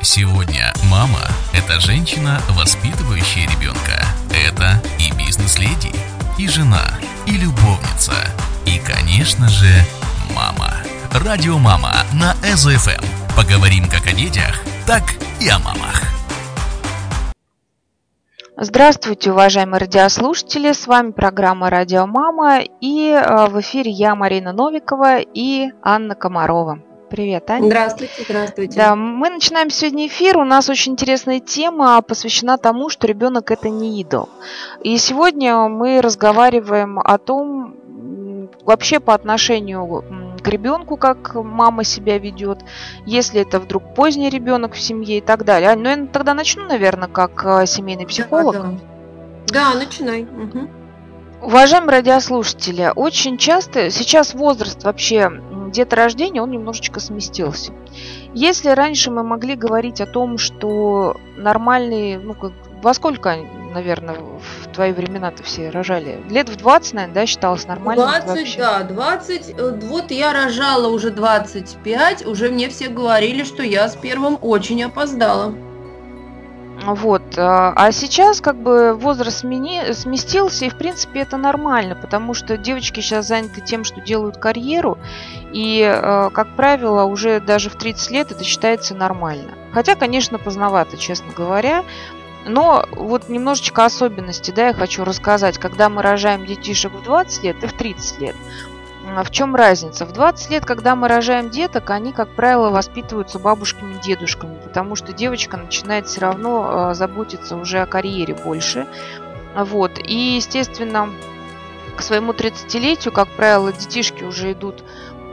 Сегодня мама – это женщина, воспитывающая ребенка. Это и бизнес-леди, и жена, и любовница, и, конечно же, мама. Радио «Мама» на ЭЗО-ФМ. Поговорим как о детях, так и о мамах. Здравствуйте, уважаемые радиослушатели! С вами программа «Радио Мама» и э, в эфире я, Марина Новикова и Анна Комарова. Привет, Аня. Здравствуйте, здравствуйте. Да, мы начинаем сегодня эфир. У нас очень интересная тема, посвящена тому, что ребенок это не идол. И сегодня мы разговариваем о том, вообще по отношению к ребенку, как мама себя ведет, если это вдруг поздний ребенок в семье и так далее. Ань, ну я тогда начну, наверное, как э, семейный психолог. Да, да. да начинай. Угу. Уважаемые радиослушатели, очень часто сейчас возраст вообще деторождения, он немножечко сместился. Если раньше мы могли говорить о том, что нормальные, ну, как, во сколько, наверное, в твои времена-то все рожали? Лет в 20, наверное, да, считалось нормально? 20, вообще? да, 20. Э, вот я рожала уже 25, уже мне все говорили, что я с первым очень опоздала. Вот. А, а сейчас как бы возраст смени, сместился, и в принципе это нормально, потому что девочки сейчас заняты тем, что делают карьеру, и, а, как правило, уже даже в 30 лет это считается нормально. Хотя, конечно, поздновато, честно говоря, но вот немножечко особенности, да, я хочу рассказать. Когда мы рожаем детишек в 20 лет и в 30 лет, в чем разница? В 20 лет, когда мы рожаем деток, они, как правило, воспитываются бабушками и дедушками, потому что девочка начинает все равно а, заботиться уже о карьере больше. Вот. И, естественно, к своему 30-летию, как правило, детишки уже идут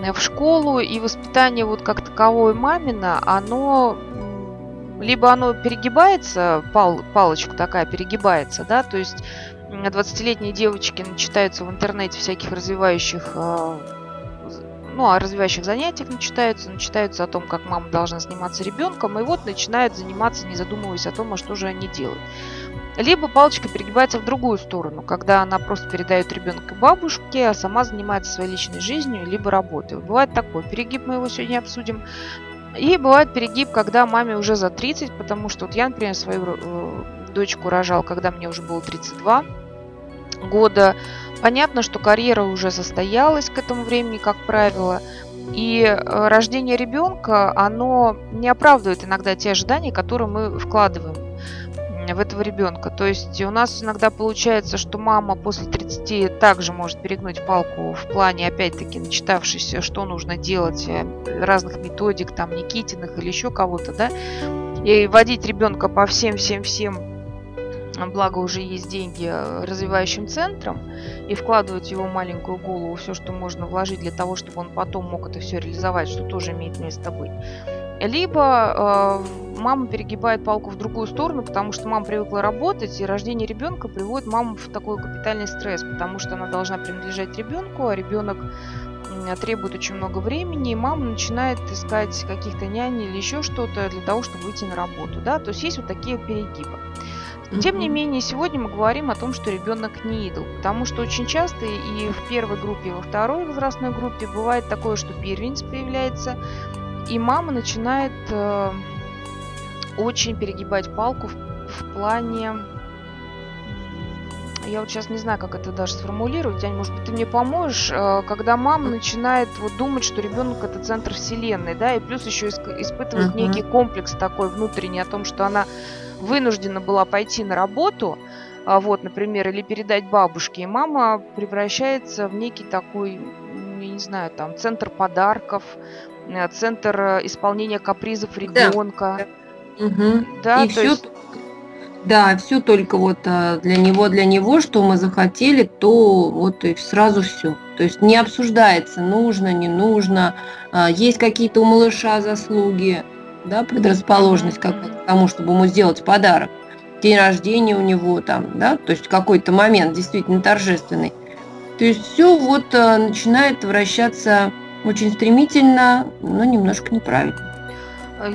э, в школу, и воспитание вот как таковое мамина, оно либо оно перегибается, пал, палочка такая перегибается, да, то есть 20-летние девочки начитаются в интернете всяких развивающих э, ну, развивающих занятиях начитаются, начитаются о том, как мама должна заниматься ребенком, и вот начинают заниматься, не задумываясь о том, а что же они делают. Либо палочка перегибается в другую сторону, когда она просто передает ребенка бабушке, а сама занимается своей личной жизнью, либо работой. Бывает такой перегиб, мы его сегодня обсудим. И бывает перегиб, когда маме уже за 30, потому что вот я, например, свою э, дочку рожал, когда мне уже было 32 года. Понятно, что карьера уже состоялась к этому времени, как правило. И э, рождение ребенка, оно не оправдывает иногда те ожидания, которые мы вкладываем в этого ребенка. То есть у нас иногда получается, что мама после 30 также может перегнуть палку в плане, опять-таки, начитавшись, что нужно делать, э, разных методик, там, Никитиных или еще кого-то, да, и водить ребенка по всем-всем-всем благо уже есть деньги э, развивающим центром, и вкладывать в его маленькую голову все, что можно вложить для того, чтобы он потом мог это все реализовать, что тоже имеет место быть. Либо э, мама перегибает палку в другую сторону, потому что мама привыкла работать, и рождение ребенка приводит маму в такой капитальный стресс, потому что она должна принадлежать ребенку, а ребенок требует очень много времени, и мама начинает искать каких-то нянь или еще что-то для того, чтобы выйти на работу. Да? То есть есть вот такие перегибы. Тем не менее, сегодня мы говорим о том, что ребенок не идол, потому что очень часто и в первой группе, и во второй возрастной группе бывает такое, что первенец появляется, и мама начинает э, очень перегибать палку в, в плане я вот сейчас не знаю, как это даже сформулировать, Ань, может быть, ты мне поможешь, э, когда мама начинает вот думать, что ребенок это центр вселенной, да, и плюс еще испытывает uh-huh. некий комплекс такой внутренний о том, что она вынуждена была пойти на работу, а, вот, например, или передать бабушке, и мама превращается в некий такой, я не знаю, там, центр подарков, э, центр э, исполнения капризов ребенка. Да, угу. да и все, есть... да, все только вот э, для него, для него, что мы захотели, то вот и сразу все. То есть не обсуждается, нужно, не нужно, есть какие-то у малыша заслуги, да, предрасположенность к тому, чтобы ему сделать подарок. День рождения у него там, да, то есть какой-то момент действительно торжественный. То есть все вот а, начинает вращаться очень стремительно, но немножко неправильно.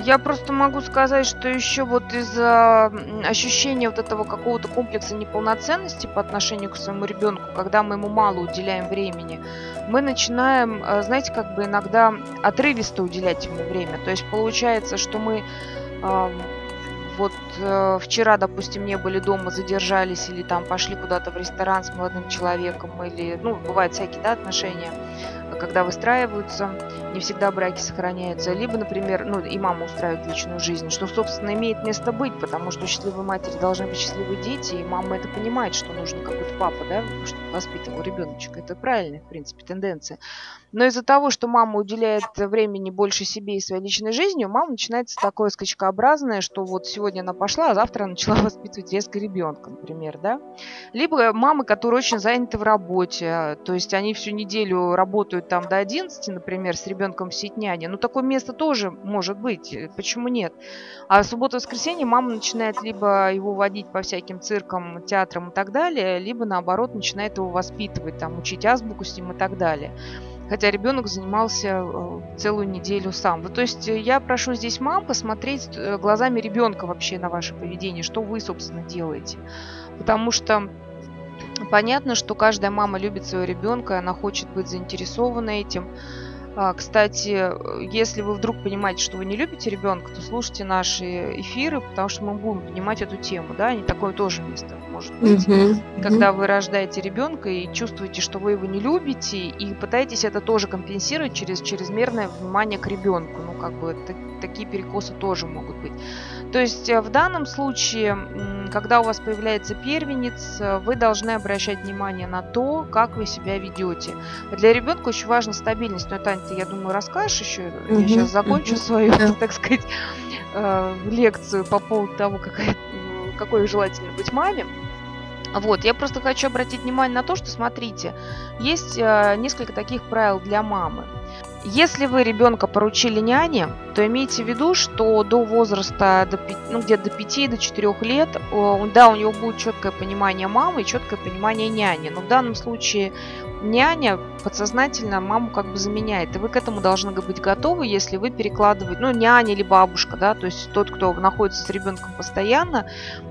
Я просто могу сказать, что еще вот из-за ощущения вот этого какого-то комплекса неполноценности по отношению к своему ребенку, когда мы ему мало уделяем времени, мы начинаем, э, знаете, как бы иногда отрывисто уделять ему время. То есть получается, что мы вот э, вчера, допустим, не были дома, задержались или там пошли куда-то в ресторан с молодым человеком, или, ну, бывают всякие, да, отношения, когда выстраиваются, не всегда браки сохраняются. Либо, например, ну, и мама устраивает личную жизнь, что, собственно, имеет место быть, потому что счастливой матери должны быть счастливые дети, и мама это понимает, что нужен какой-то папа, да, чтобы воспитывал ребеночка. Это правильная, в принципе, тенденция. Но из-за того, что мама уделяет времени больше себе и своей личной жизни, у мамы начинается такое скачкообразное, что вот сегодня она пошла, а завтра начала воспитывать резко ребенка, например, да. Либо мамы, которые очень заняты в работе, то есть они всю неделю работают там до 11, например, с ребенком в сетняне. Ну, такое место тоже может быть, почему нет? А в субботу-воскресенье мама начинает либо его водить по всяким циркам, театрам и так далее, либо наоборот начинает его воспитывать, там, учить азбуку с ним и так далее хотя ребенок занимался э, целую неделю сам. То есть э, я прошу здесь мам посмотреть э, глазами ребенка вообще на ваше поведение, что вы, собственно, делаете. Потому что понятно, что каждая мама любит своего ребенка, она хочет быть заинтересована этим. А, кстати, если вы вдруг понимаете, что вы не любите ребенка, то слушайте наши эфиры, потому что мы будем понимать эту тему, да, не такое тоже место может быть. Mm-hmm. Когда вы рождаете ребенка и чувствуете, что вы его не любите, и пытаетесь это тоже компенсировать через чрезмерное внимание к ребенку. Ну, как бы так, такие перекосы тоже могут быть. То есть э, в данном случае, когда у вас появляется первенец, э, вы должны обращать внимание на то, как вы себя ведете. Для ребенка очень важна стабильность. Но, Таня, ты, я думаю, расскажешь еще. Mm-hmm. Я сейчас закончу mm-hmm. свою, yeah. так сказать, э, лекцию по поводу того, какая, какой желательно быть маме. Вот, я просто хочу обратить внимание на то, что, смотрите, есть несколько таких правил для мамы. Если вы ребенка поручили няне, то имейте в виду, что до возраста, до, ну, где-то до 5 до 4 лет, да, у него будет четкое понимание мамы и четкое понимание няни. Но в данном случае няня подсознательно маму как бы заменяет. И вы к этому должны быть готовы, если вы перекладываете, ну, няня или бабушка, да, то есть тот, кто находится с ребенком постоянно,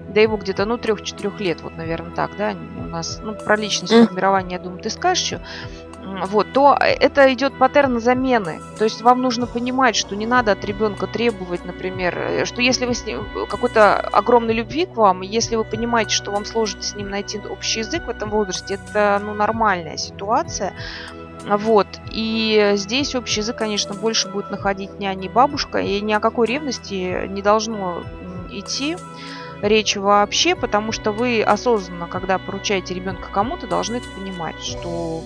до его где-то, ну, трех-четырех лет, вот, наверное, так, да, у нас, ну, про личность формирования, я думаю, ты скажешь еще, вот, то это идет паттерн замены. То есть вам нужно понимать, что не надо от ребенка требовать, например, э, что если вы с ним какой-то огромной любви к вам, если вы понимаете, что вам сложно с ним найти общий язык в этом возрасте, это ну, нормальная ситуация. Вот. И здесь общий язык, конечно, больше будет находить няня и бабушка, и ни о какой ревности не должно идти речь вообще, потому что вы осознанно, когда поручаете ребенка кому-то, должны это понимать, что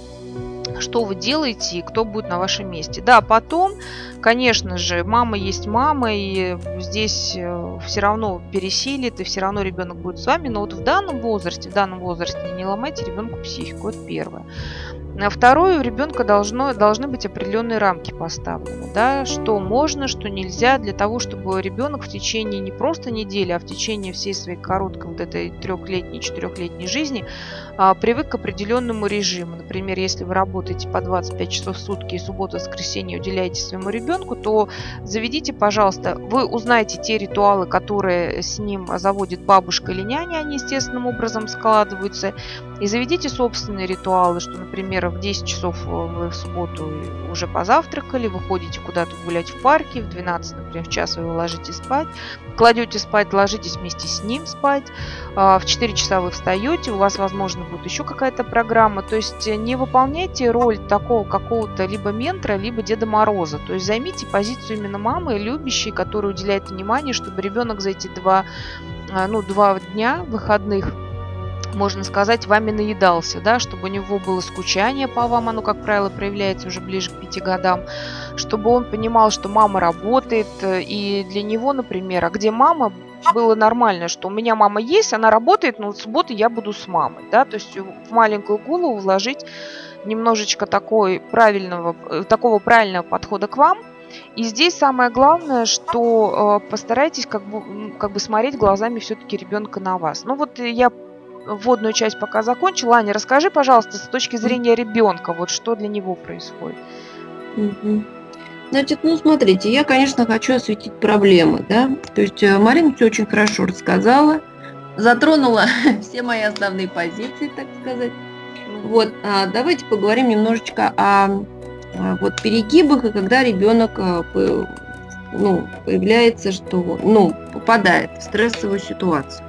что вы делаете и кто будет на вашем месте. Да, потом, конечно же, мама есть мама, и здесь э, все равно пересилит, и все равно ребенок будет с вами, но вот в данном возрасте, в данном возрасте не ломайте ребенку психику, это первое. А второе, у ребенка должно, должны быть определенные рамки поставлены, да, что можно, что нельзя, для того, чтобы ребенок в течение не просто недели, а в течение всей своей короткой вот этой трехлетней, четырехлетней жизни а, привык к определенному режиму. Например, если вы работаете по 25 часов в сутки и субботу, воскресенье уделяете своему ребенку, то заведите, пожалуйста, вы узнаете те ритуалы, которые с ним заводит бабушка или няня, они естественным образом складываются, и заведите собственные ритуалы, что, например, в 10 часов вы в субботу уже позавтракали, выходите куда-то гулять в парке, в 12, например, в час вы ложитесь спать, кладете спать, ложитесь вместе с ним спать, а, в 4 часа вы встаете, у вас, возможно, будет еще какая-то программа, то есть не выполняйте роль такого какого-то либо ментора, либо Деда Мороза, то есть займите позицию именно мамы, любящей, которая уделяет внимание, чтобы ребенок за эти два, ну, два дня выходных можно сказать, вами наедался, да, чтобы у него было скучание по вам, оно, как правило, проявляется уже ближе к пяти годам, чтобы он понимал, что мама работает, э, и для него, например, а где мама, было нормально, что у меня мама есть, она работает, но в субботу я буду с мамой, да, то есть в маленькую голову вложить немножечко такой правильного, э, такого правильного подхода к вам, и здесь самое главное, что э, постарайтесь как бы, как бы смотреть глазами все-таки ребенка на вас. Ну вот я вводную часть пока закончила. Аня, расскажи, пожалуйста, с точки зрения ребенка, вот что для него происходит. Значит, ну смотрите, я, конечно, хочу осветить проблемы, да. То есть э, Марина все очень хорошо рассказала, затронула все мои основные позиции, так сказать. Вот, а давайте поговорим немножечко о, о вот перегибах и когда ребенок э, ну, появляется, что ну, попадает в стрессовую ситуацию.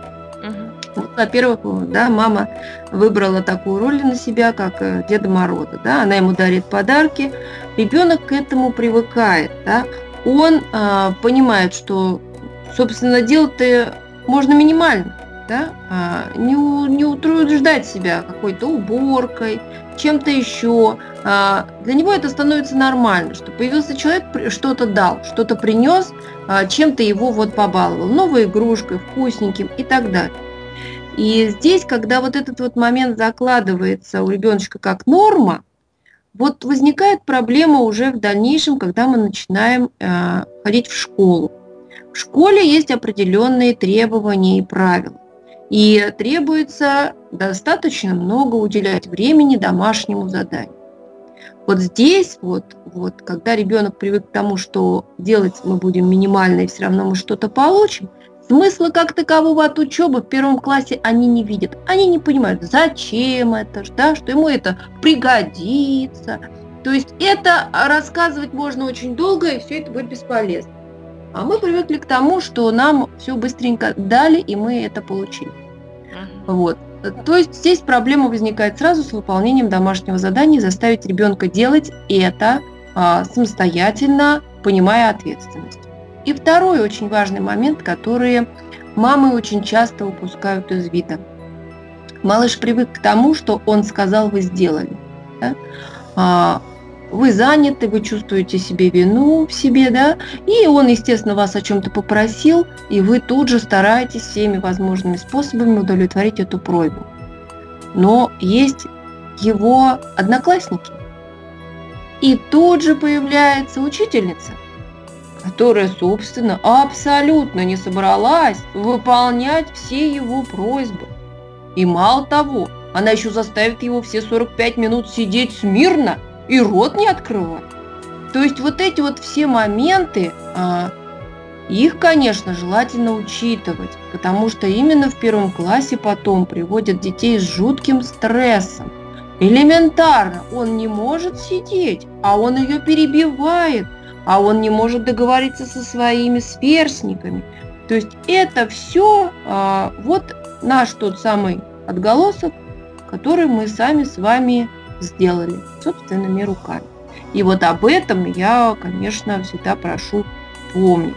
Угу. Во-первых, да, мама выбрала такую роль на себя, как э, Деда Мороза. Да? Она ему дарит подарки. Ребенок к этому привыкает. Да? Он э, понимает, что, собственно, делать-то можно минимально да, а, не, не утруждать себя какой-то уборкой, чем-то еще. А, для него это становится нормально, что появился человек, что-то дал, что-то принес, а, чем-то его вот побаловал, новой игрушкой, вкусненьким и так далее. И здесь, когда вот этот вот момент закладывается у ребеночка как норма, вот возникает проблема уже в дальнейшем, когда мы начинаем ходить в школу. В школе есть определенные требования и правила. И требуется достаточно много уделять времени домашнему заданию. Вот здесь, вот, вот, когда ребенок привык к тому, что делать мы будем минимально и все равно мы что-то получим, смысла как такового от учебы в первом классе они не видят. Они не понимают, зачем это, да, что ему это пригодится. То есть это рассказывать можно очень долго, и все это будет бесполезно. А мы привыкли к тому, что нам все быстренько дали, и мы это получили. Вот. То есть здесь проблема возникает сразу с выполнением домашнего задания, заставить ребенка делать это а, самостоятельно, понимая ответственность. И второй очень важный момент, который мамы очень часто упускают из вида. Малыш привык к тому, что он сказал, вы сделали. Да? А, вы заняты, вы чувствуете себе вину в себе, да, и он, естественно, вас о чем-то попросил, и вы тут же стараетесь всеми возможными способами удовлетворить эту просьбу. Но есть его одноклассники. И тут же появляется учительница, которая, собственно, абсолютно не собралась выполнять все его просьбы. И мало того, она еще заставит его все 45 минут сидеть смирно – и рот не открывать. То есть вот эти вот все моменты, а, их, конечно, желательно учитывать, потому что именно в первом классе потом приводят детей с жутким стрессом. Элементарно, он не может сидеть, а он ее перебивает, а он не может договориться со своими сверстниками. То есть это все а, вот наш тот самый отголосок, который мы сами с вами сделали собственными руками. И вот об этом я, конечно, всегда прошу помнить.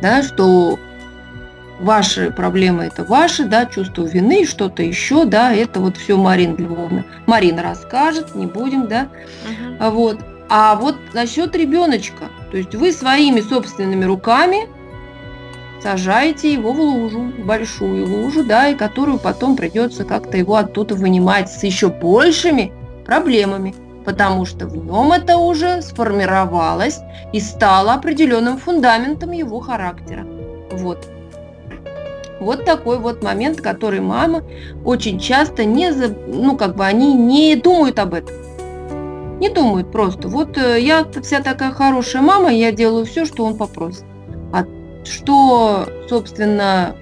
Да, что ваши проблемы это ваши, да, чувство вины, что-то еще, да, это вот все Марина Львовна. Марина расскажет, не будем, да. Uh-huh. Вот. А вот насчет ребеночка, то есть вы своими собственными руками сажаете его в лужу, большую лужу, да, и которую потом придется как-то его оттуда вынимать с еще большими проблемами, потому что в нем это уже сформировалось и стало определенным фундаментом его характера. Вот. Вот такой вот момент, который мама очень часто не, ну как бы они не думают об этом. Не думают просто. Вот э, я вся такая хорошая мама, я делаю все, что он попросит что, собственно,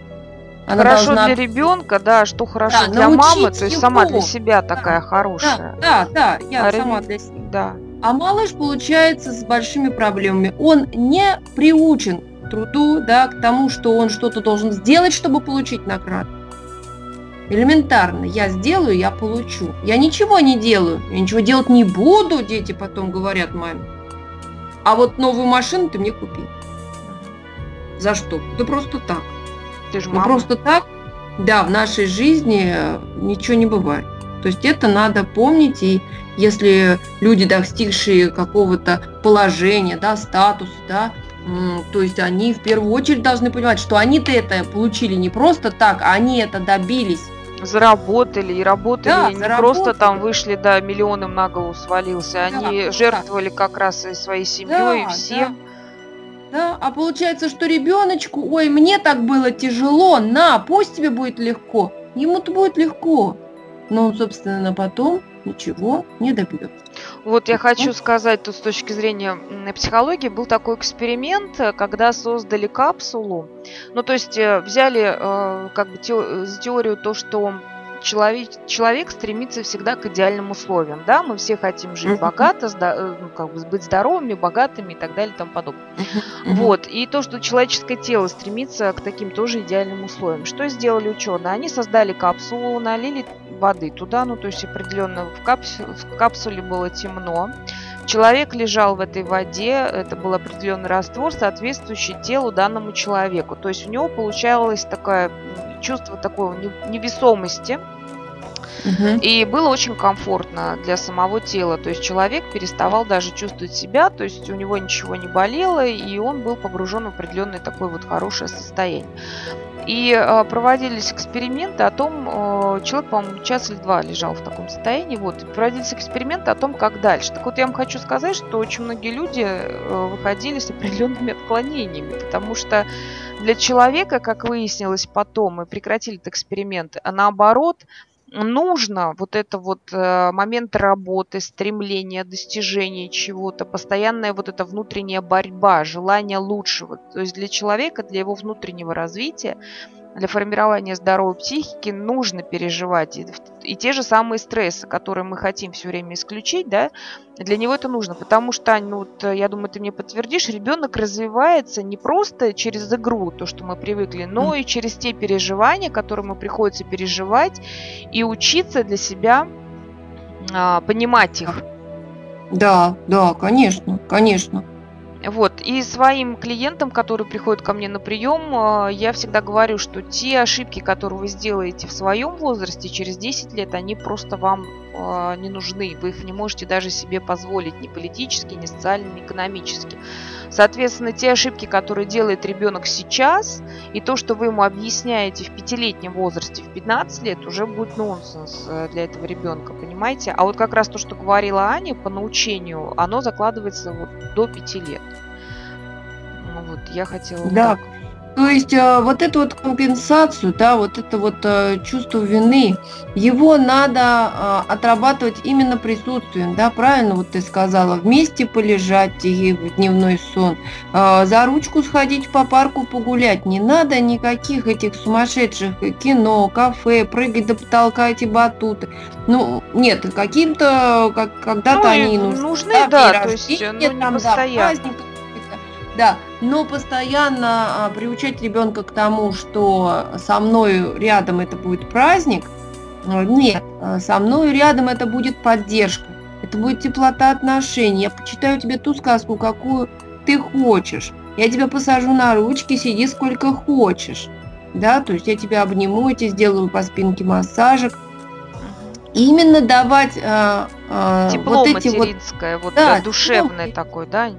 она хорошо должна... для ребенка, да, что хорошо да, для мамы, то есть его. сама для себя да, такая хорошая. Да, да, да я а сама для себя. Да. А малыш получается с большими проблемами. Он не приучен к труду, да, к тому, что он что-то должен сделать, чтобы получить награду. Элементарно. Я сделаю, я получу. Я ничего не делаю. Я ничего делать не буду, дети потом говорят маме. А вот новую машину ты мне купи. За что? Да просто так. Ты же мама. просто так, да, в нашей жизни ничего не бывает. То есть это надо помнить, и если люди, достигшие какого-то положения, да, статуса, да, то есть они в первую очередь должны понимать, что они-то это получили не просто так, а они это добились. Заработали и работали, да, не заработали. просто там вышли, да, миллионом на голову свалился, они да. жертвовали как раз и своей семьей, да, и всем. Да. Да? А получается, что ребеночку, ой, мне так было тяжело, на, пусть тебе будет легко. Ему-то будет легко. Но он, собственно, потом ничего не добьется. Вот я хочу сказать, тут с точки зрения психологии был такой эксперимент, когда создали капсулу. Ну, то есть э, взяли э, как бы за теорию то, что человек, человек стремится всегда к идеальным условиям, да, мы все хотим жить богато, э, ну, как бы быть здоровыми, богатыми и так далее и тому подобное. Вот, и то, что человеческое тело стремится к таким тоже идеальным условиям. Что сделали ученые? Они создали капсулу, налили воды туда, ну, то есть определенно в, капсуле, в капсуле было темно, Человек лежал в этой воде, это был определенный раствор, соответствующий телу данному человеку. То есть у него получалось такое чувство такой невесомости, Угу. И было очень комфортно для самого тела. То есть человек переставал даже чувствовать себя, то есть у него ничего не болело, и он был погружен в определенное такое вот хорошее состояние. И э, проводились эксперименты о том, э, человек, по-моему, час или два лежал в таком состоянии, вот, и проводились эксперименты о том, как дальше. Так вот, я вам хочу сказать, что очень многие люди э, выходили с определенными отклонениями, потому что для человека, как выяснилось потом, мы прекратили этот эксперимент, а наоборот, нужно вот это вот э, момент работы, стремление, достижение чего-то, постоянная вот эта внутренняя борьба, желание лучшего. То есть для человека, для его внутреннего развития для формирования здоровой психики нужно переживать. И, и те же самые стрессы, которые мы хотим все время исключить, да, для него это нужно. Потому что, ну, вот, я думаю, ты мне подтвердишь, ребенок развивается не просто через игру, то, что мы привыкли, но и через те переживания, которые ему приходится переживать, и учиться для себя а, понимать их. Да, да, конечно, конечно. Вот. И своим клиентам, которые приходят ко мне на прием, э, я всегда говорю, что те ошибки, которые вы сделаете в своем возрасте, через 10 лет, они просто вам э, не нужны. Вы их не можете даже себе позволить ни политически, ни социально, ни экономически. Соответственно, те ошибки, которые делает ребенок сейчас, и то, что вы ему объясняете в пятилетнем возрасте, в 15 лет, уже будет нонсенс э, для этого ребенка, понимаете? А вот как раз то, что говорила Аня по научению, оно закладывается вот до 5 лет. Вот, я хотела да. так. То есть э, вот эту вот компенсацию, да, вот это вот э, чувство вины, его надо э, отрабатывать именно присутствием, да, правильно вот ты сказала, вместе полежать и в дневной сон, за ручку сходить по парку погулять, не надо никаких этих сумасшедших кино, кафе, прыгать до потолка эти батуты. Ну, нет, каким-то, как, когда-то ну, они нужны. Нужны, да, да то есть, ну, не там, постоянно. Да, праздник, да, но постоянно а, приучать ребенка к тому, что со мной рядом это будет праздник, а, нет, а, со мной рядом это будет поддержка, это будет теплота отношений. Я почитаю тебе ту сказку, какую ты хочешь. Я тебя посажу на ручки, сиди сколько хочешь. Да, то есть я тебя обниму, я тебе сделаю по спинке массажик. Именно давать а, а, Тепло вот эти материнское, вот, вот да, душевное тепло. такое, да?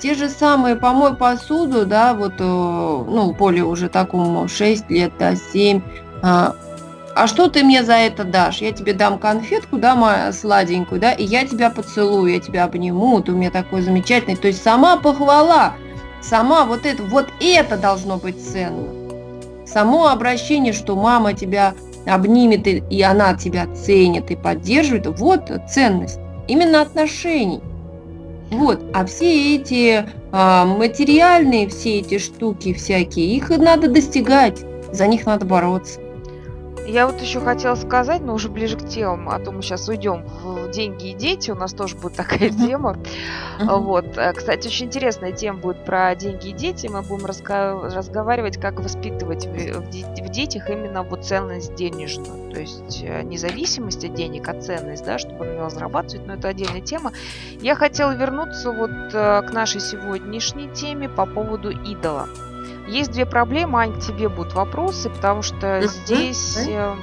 Те же самые помой посуду, да, вот, э, ну, Поле уже такому 6 лет, да, 7, а, а что ты мне за это дашь? Я тебе дам конфетку, да, мою сладенькую, да, и я тебя поцелую, я тебя обниму, ты у меня такой замечательный. То есть сама похвала, сама вот это, вот это должно быть ценно. Само обращение, что мама тебя обнимет, и она тебя ценит и поддерживает, вот ценность. Именно отношений. Вот, а все эти а, материальные, все эти штуки всякие, их надо достигать, за них надо бороться. Я вот еще хотела сказать, но уже ближе к темам, а то мы сейчас уйдем в деньги и дети, у нас тоже будет такая тема. Вот, э, кстати, очень интересная тема будет про деньги и дети. Мы будем разговаривать, как воспитывать в детях именно вот ценность денежную, то есть э, независимость от денег, а ценность, да, чтобы он умел зарабатывать, но это отдельная тема. Я хотела вернуться вот э, к нашей сегодняшней теме по поводу идола. Есть две проблемы, Ань, к тебе будут вопросы, потому что здесь, э,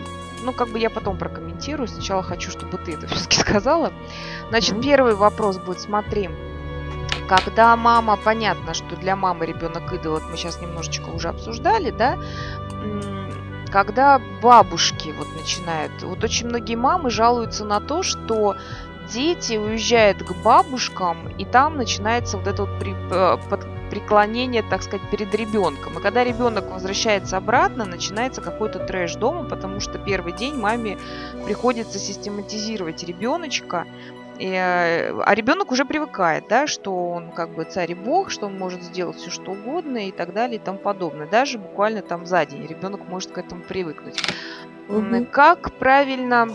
ну, как бы я потом прокомментирую. Сначала хочу, чтобы ты это все-таки сказала. Значит, первый вопрос будет, смотри, когда мама, понятно, что для мамы ребенок идол, это мы сейчас немножечко уже обсуждали, да, когда бабушки вот начинают, вот очень многие мамы жалуются на то, что дети уезжают к бабушкам, и там начинается вот это вот при, э, под, преклонение, так сказать, перед ребенком. И когда ребенок возвращается обратно, начинается какой-то трэш дома, потому что первый день маме приходится систематизировать ребеночка, И, э, а ребенок уже привыкает, да, что он как бы царь и бог, что он может сделать все что угодно и так далее и тому подобное. Даже буквально там за день ребенок может к этому привыкнуть. Угу. Как правильно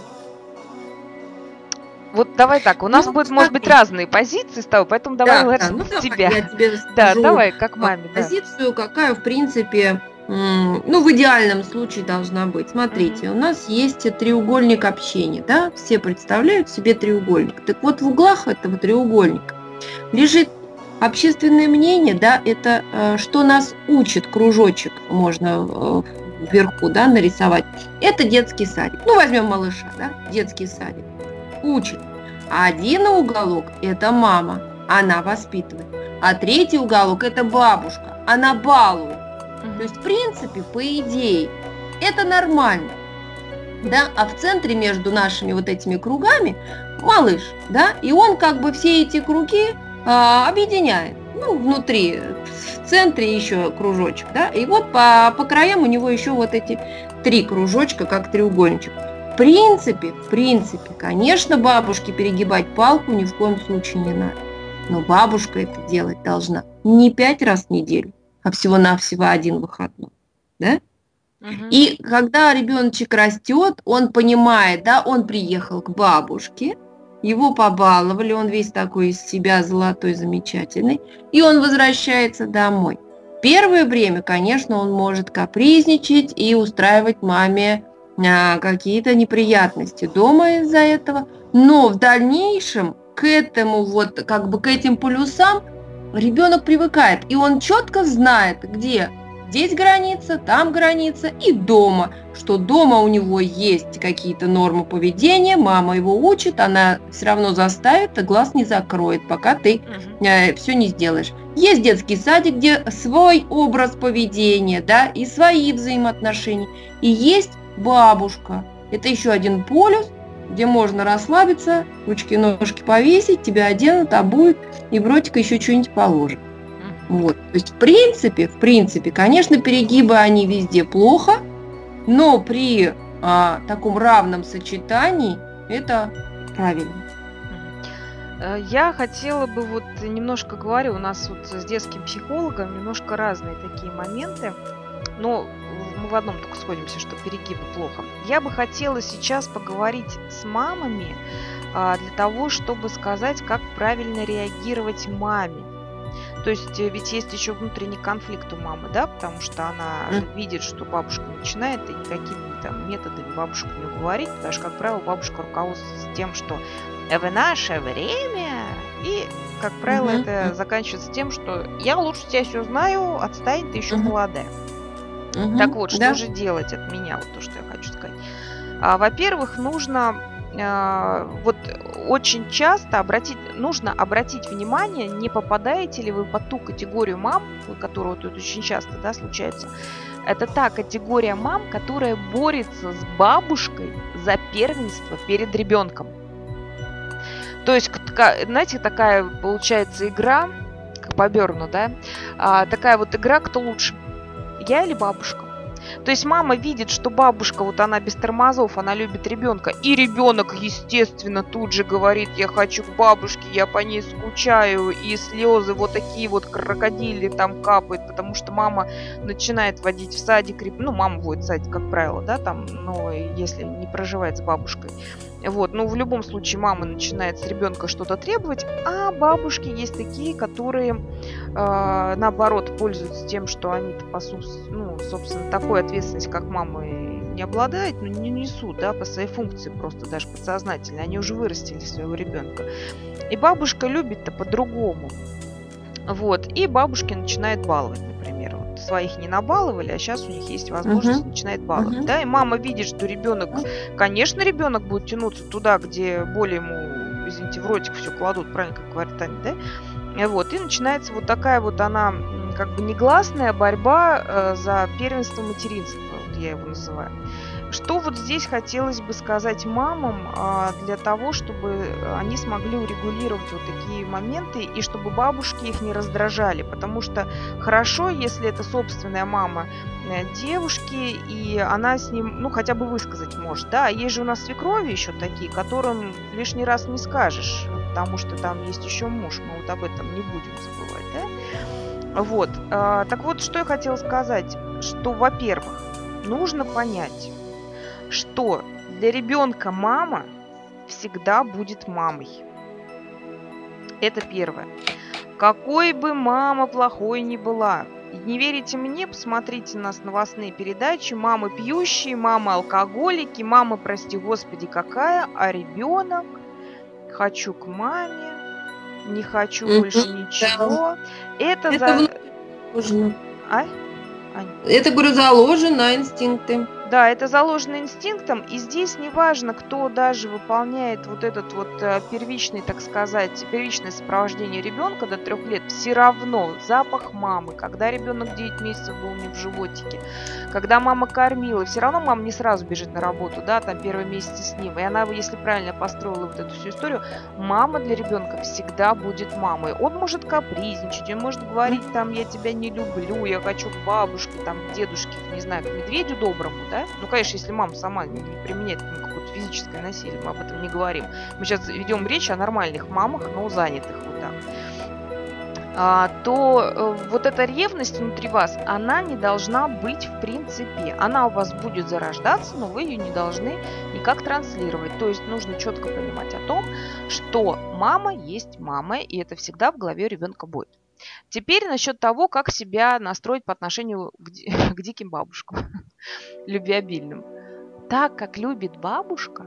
вот давай так, у нас ну, будет, может быть, разные позиции с тобой, поэтому давай да, да, ну, с тебя. Я тебе да, давай, как маме. Позицию, да. какая, в принципе, ну, в идеальном случае должна быть. Смотрите, у нас есть треугольник общения, да, все представляют себе треугольник. Так вот, в углах этого треугольника лежит общественное мнение, да, это э, что нас учит, кружочек можно э, вверху, да, нарисовать. Это детский садик. Ну, возьмем малыша, да, детский садик. Учит. Один уголок – это мама, она воспитывает. А третий уголок – это бабушка, она балует. То есть, в принципе, по идее, это нормально. Да? А в центре между нашими вот этими кругами малыш, да, и он как бы все эти круги а, объединяет. Ну, внутри, в центре еще кружочек, да, и вот по, по краям у него еще вот эти три кружочка, как треугольничек. В принципе, в принципе, конечно, бабушке перегибать палку ни в коем случае не надо. Но бабушка это делать должна не пять раз в неделю, а всего-навсего один выходной. Да? Угу. И когда ребеночек растет, он понимает, да, он приехал к бабушке, его побаловали, он весь такой из себя золотой, замечательный, и он возвращается домой. Первое время, конечно, он может капризничать и устраивать маме какие-то неприятности дома из-за этого, но в дальнейшем к этому вот, как бы к этим полюсам ребенок привыкает, и он четко знает, где здесь граница, там граница и дома, что дома у него есть какие-то нормы поведения, мама его учит, она все равно заставит, и глаз не закроет, пока ты э, все не сделаешь. Есть детский садик, где свой образ поведения, да, и свои взаимоотношения. И есть бабушка. Это еще один полюс, где можно расслабиться, ручки-ножки повесить, тебя оденут, обуют, и в ротик еще что-нибудь положат. Вот. То есть, в принципе, в принципе, конечно, перегибы они везде плохо, но при а, таком равном сочетании это правильно. Э, я хотела бы вот немножко говорю, у нас вот с детским психологом немножко разные такие моменты, но мы в одном только сходимся, что перегибы плохо. Я бы хотела сейчас поговорить с мамами а, для того, чтобы сказать, как правильно реагировать маме. То есть э, ведь есть еще внутренний конфликт у мамы, да, потому что она mm. видит, что бабушка начинает, и никакими там методами бабушку не уговорить, потому что, как правило, бабушка руководствуется тем, что в наше время, и, как правило, mm-hmm. это заканчивается тем, что я лучше тебя все знаю, отстань, ты еще mm-hmm. молодая. Mm-hmm. Так вот, что да. же делать от меня, вот то, что я хочу сказать. А, во-первых, нужно а, вот очень часто обратить, нужно обратить внимание, не попадаете ли вы под ту категорию мам, которую тут очень часто да, случается. Это та категория мам, которая борется с бабушкой за первенство перед ребенком. То есть, знаете, такая получается игра, как по Берну, да, а, такая вот игра, кто лучше, я или бабушка. То есть мама видит, что бабушка, вот она без тормозов, она любит ребенка, и ребенок, естественно, тут же говорит, я хочу к бабушке, я по ней скучаю, и слезы вот такие вот крокодили там капают, потому что мама начинает водить в садик, ну, мама водит в садик, как правило, да, там, но если не проживает с бабушкой. Вот, ну, в любом случае мама начинает с ребенка что-то требовать, а бабушки есть такие, которые, э, наоборот, пользуются тем, что они, по ну, собственно, такой ответственность, как мама, не обладают, но не несут, да, по своей функции просто даже подсознательно. Они уже вырастили своего ребенка. И бабушка любит-то по-другому. Вот, и бабушки начинает баловать, например своих не набаловали, а сейчас у них есть возможность, uh-huh. начинает баловать. Uh-huh. Да, и мама видит, что ребенок, конечно, ребенок будет тянуться туда, где более ему, извините, в ротик все кладут, правильно, как говорит Таня, да? Вот, и начинается вот такая вот она, как бы негласная борьба э, за первенство материнства, вот я его называю. Что вот здесь хотелось бы сказать мамам а, для того, чтобы они смогли урегулировать вот такие моменты и чтобы бабушки их не раздражали, потому что хорошо, если это собственная мама э, девушки, и она с ним, ну, хотя бы высказать может, да, есть же у нас свекрови еще такие, которым лишний раз не скажешь, потому что там есть еще муж, мы вот об этом не будем забывать, да? Вот, а, так вот, что я хотела сказать, что, во-первых, нужно понять, что для ребенка мама всегда будет мамой. Это первое. Какой бы мама плохой ни была, не верите мне, посмотрите нас новостные передачи. Мамы пьющие, мамы алкоголики, мама, прости господи, какая, а ребенок хочу к маме, не хочу больше ничего. Это, Это за... А? Ань? Это, заложено на инстинкты. Да, это заложено инстинктом, и здесь не важно, кто даже выполняет вот этот вот э, первичный, так сказать, первичное сопровождение ребенка до трех лет, все равно запах мамы, когда ребенок 9 месяцев был не в животике, когда мама кормила, все равно мама не сразу бежит на работу, да, там первые месяцы с ним, и она, если правильно построила вот эту всю историю, мама для ребенка всегда будет мамой. Он может капризничать, он может говорить там, я тебя не люблю, я хочу к бабушке, там, к дедушке, не знаю, к медведю доброму, да, да? Ну, конечно, если мама сама не применяет какое-то физическое насилие, мы об этом не говорим. Мы сейчас ведем речь о нормальных мамах, но занятых вот так. А, то э, вот эта ревность внутри вас, она не должна быть в принципе. Она у вас будет зарождаться, но вы ее не должны никак транслировать. То есть нужно четко понимать о том, что мама есть мама, и это всегда в голове ребенка будет. Теперь насчет того, как себя настроить по отношению к, к диким бабушкам, любвеобильным. Так, как любит бабушка,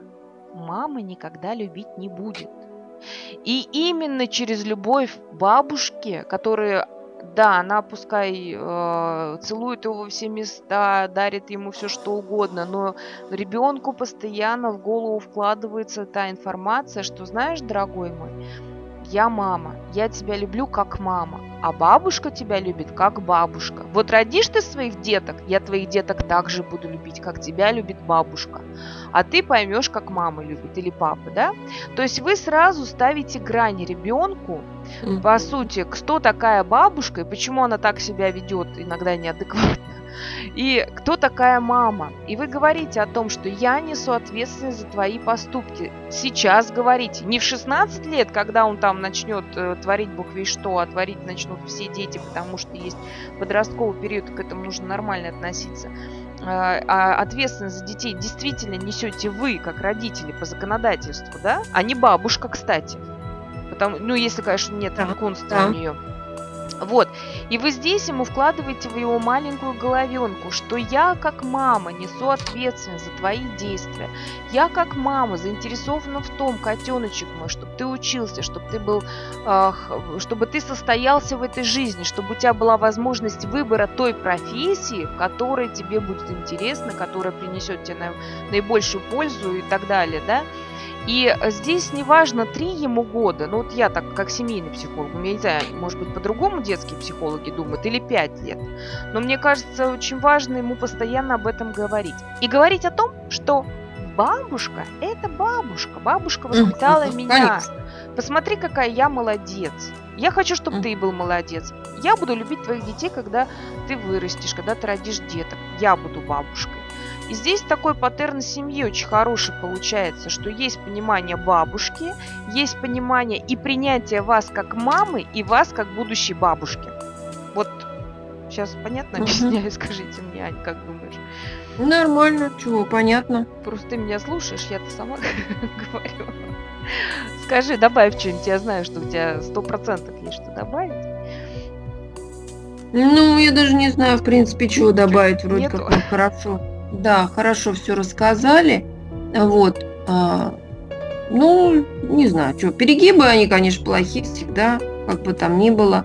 мама никогда любить не будет. И именно через любовь бабушки, которая, да, она пускай э, целует его во все места, дарит ему все что угодно, но ребенку постоянно в голову вкладывается та информация, что, знаешь, дорогой мой, я мама, я тебя люблю как мама, а бабушка тебя любит как бабушка. Вот родишь ты своих деток, я твоих деток также буду любить, как тебя любит бабушка. А ты поймешь, как мама любит или папа, да? То есть вы сразу ставите грани ребенку, по сути, кто такая бабушка и почему она так себя ведет иногда неадекватно и кто такая мама. И вы говорите о том, что я несу ответственность за твои поступки. Сейчас говорите. Не в 16 лет, когда он там начнет э, творить бог весь что, а творить начнут все дети, потому что есть подростковый период, к этому нужно нормально относиться. А, а ответственность за детей действительно несете вы, как родители, по законодательству, да? А не бабушка, кстати. Потому, ну, если, конечно, нет да, да. у нее. Вот. И вы здесь ему вкладываете в его маленькую головенку, что я как мама несу ответственность за твои действия. Я как мама заинтересована в том, котеночек мой, чтобы ты учился, чтобы ты был, чтобы ты состоялся в этой жизни, чтобы у тебя была возможность выбора той профессии, которая тебе будет интересна, которая принесет тебе наибольшую пользу и так далее, да. И здесь неважно, три ему года, ну вот я так, как семейный психолог, я не знаю, может быть, по-другому детские психологи думают, или пять лет. Но мне кажется, очень важно ему постоянно об этом говорить. И говорить о том, что бабушка – это бабушка. Бабушка воспитала mm-hmm, меня. Посмотри, какая я молодец. Я хочу, чтобы ты был молодец. Я буду любить твоих детей, когда ты вырастешь, когда ты родишь деток. Я буду бабушкой. И здесь такой паттерн семьи очень хороший получается, что есть понимание бабушки, есть понимание и принятие вас как мамы и вас как будущей бабушки. Вот сейчас понятно объясняю, скажите мне, Ань, как думаешь? Нормально, чего, понятно. Просто ты меня слушаешь, я-то сама говорю. Скажи, добавь что-нибудь, я знаю, что у тебя сто процентов есть что добавить. Ну, я даже не знаю, в принципе, чего добавить, вроде Нету. как хорошо. Да, хорошо все рассказали. Вот. А, ну, не знаю, что, перегибы, они, конечно, плохие всегда, как бы там ни было.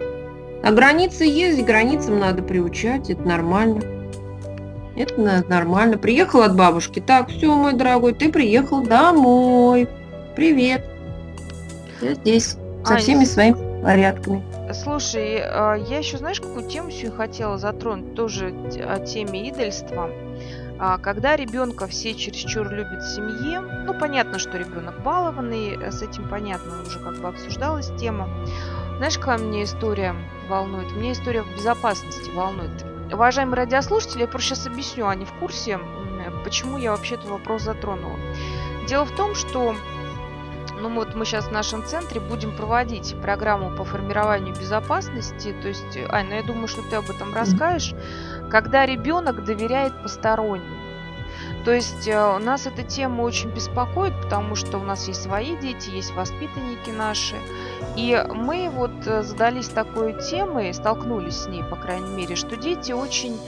А границы есть, границам надо приучать, это нормально. Это нормально. Приехал от бабушки. Так, все, мой дорогой, ты приехал домой. Привет. Я здесь со всеми своими порядками. Слушай, а, я еще, знаешь, какую тему еще хотела затронуть? Тоже о теме идольства. А когда ребенка все чересчур любят в семье, ну понятно, что ребенок балованный, э, с этим понятно, уже как бы обсуждалась тема. Знаешь, какая мне история волнует? Мне история в безопасности волнует. Уважаемые радиослушатели, я просто сейчас объясню, они в курсе, почему я вообще этот вопрос затронула. Дело в том, что ну вот мы сейчас в нашем центре будем проводить программу по формированию безопасности. То есть, Ань, ну я думаю, что ты об этом расскажешь. Когда ребенок доверяет посторонним. То есть э, нас эта тема очень беспокоит, потому что у нас есть свои дети, есть воспитанники наши. И мы вот э, задались такой темой, столкнулись с ней, по крайней мере, что дети очень,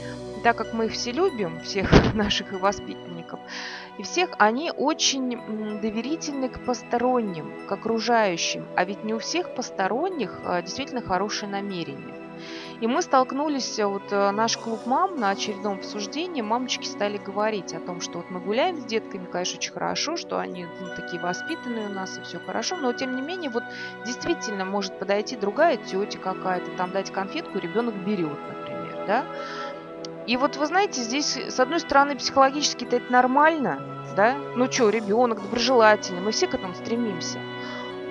так как мы их все любим, всех наших и воспитанников, и всех, они очень доверительны к посторонним, к окружающим. А ведь не у всех посторонних э, действительно хорошие намерения. И мы столкнулись, э, вот э, наш клуб мам на очередном обсуждении, мамочки стали говорить о том, что вот мы гуляем с детками, конечно, очень хорошо, что они ну, такие воспитанные у нас и все хорошо, но тем не менее вот действительно может подойти другая тетя какая-то, там дать конфетку, ребенок берет, например, да. И вот вы знаете, здесь с одной стороны психологически-то это нормально, да, ну что, ребенок доброжелательный, мы все к этому стремимся.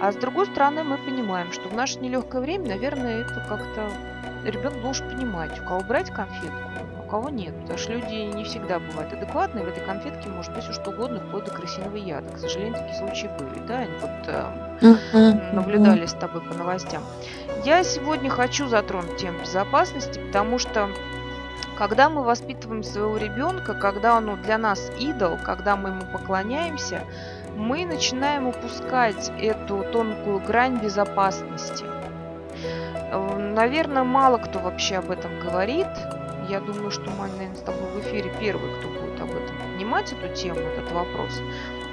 А с другой стороны, мы понимаем, что в наше нелегкое время, наверное, это как-то ребенок должен понимать, у кого брать конфетку, а у кого нет. Потому что люди не всегда бывают адекватны, в этой конфетке может быть все что угодно, вплоть до крысиного яда. К сожалению, такие случаи были, да, они вот э, наблюдали с тобой по новостям. Я сегодня хочу затронуть тему безопасности, потому что когда мы воспитываем своего ребенка, когда он для нас идол, когда мы ему поклоняемся, мы начинаем упускать эту тонкую грань безопасности. Наверное, мало кто вообще об этом говорит. Я думаю, что мы, наверное, с тобой в эфире первый, кто будет об этом поднимать эту тему, этот вопрос.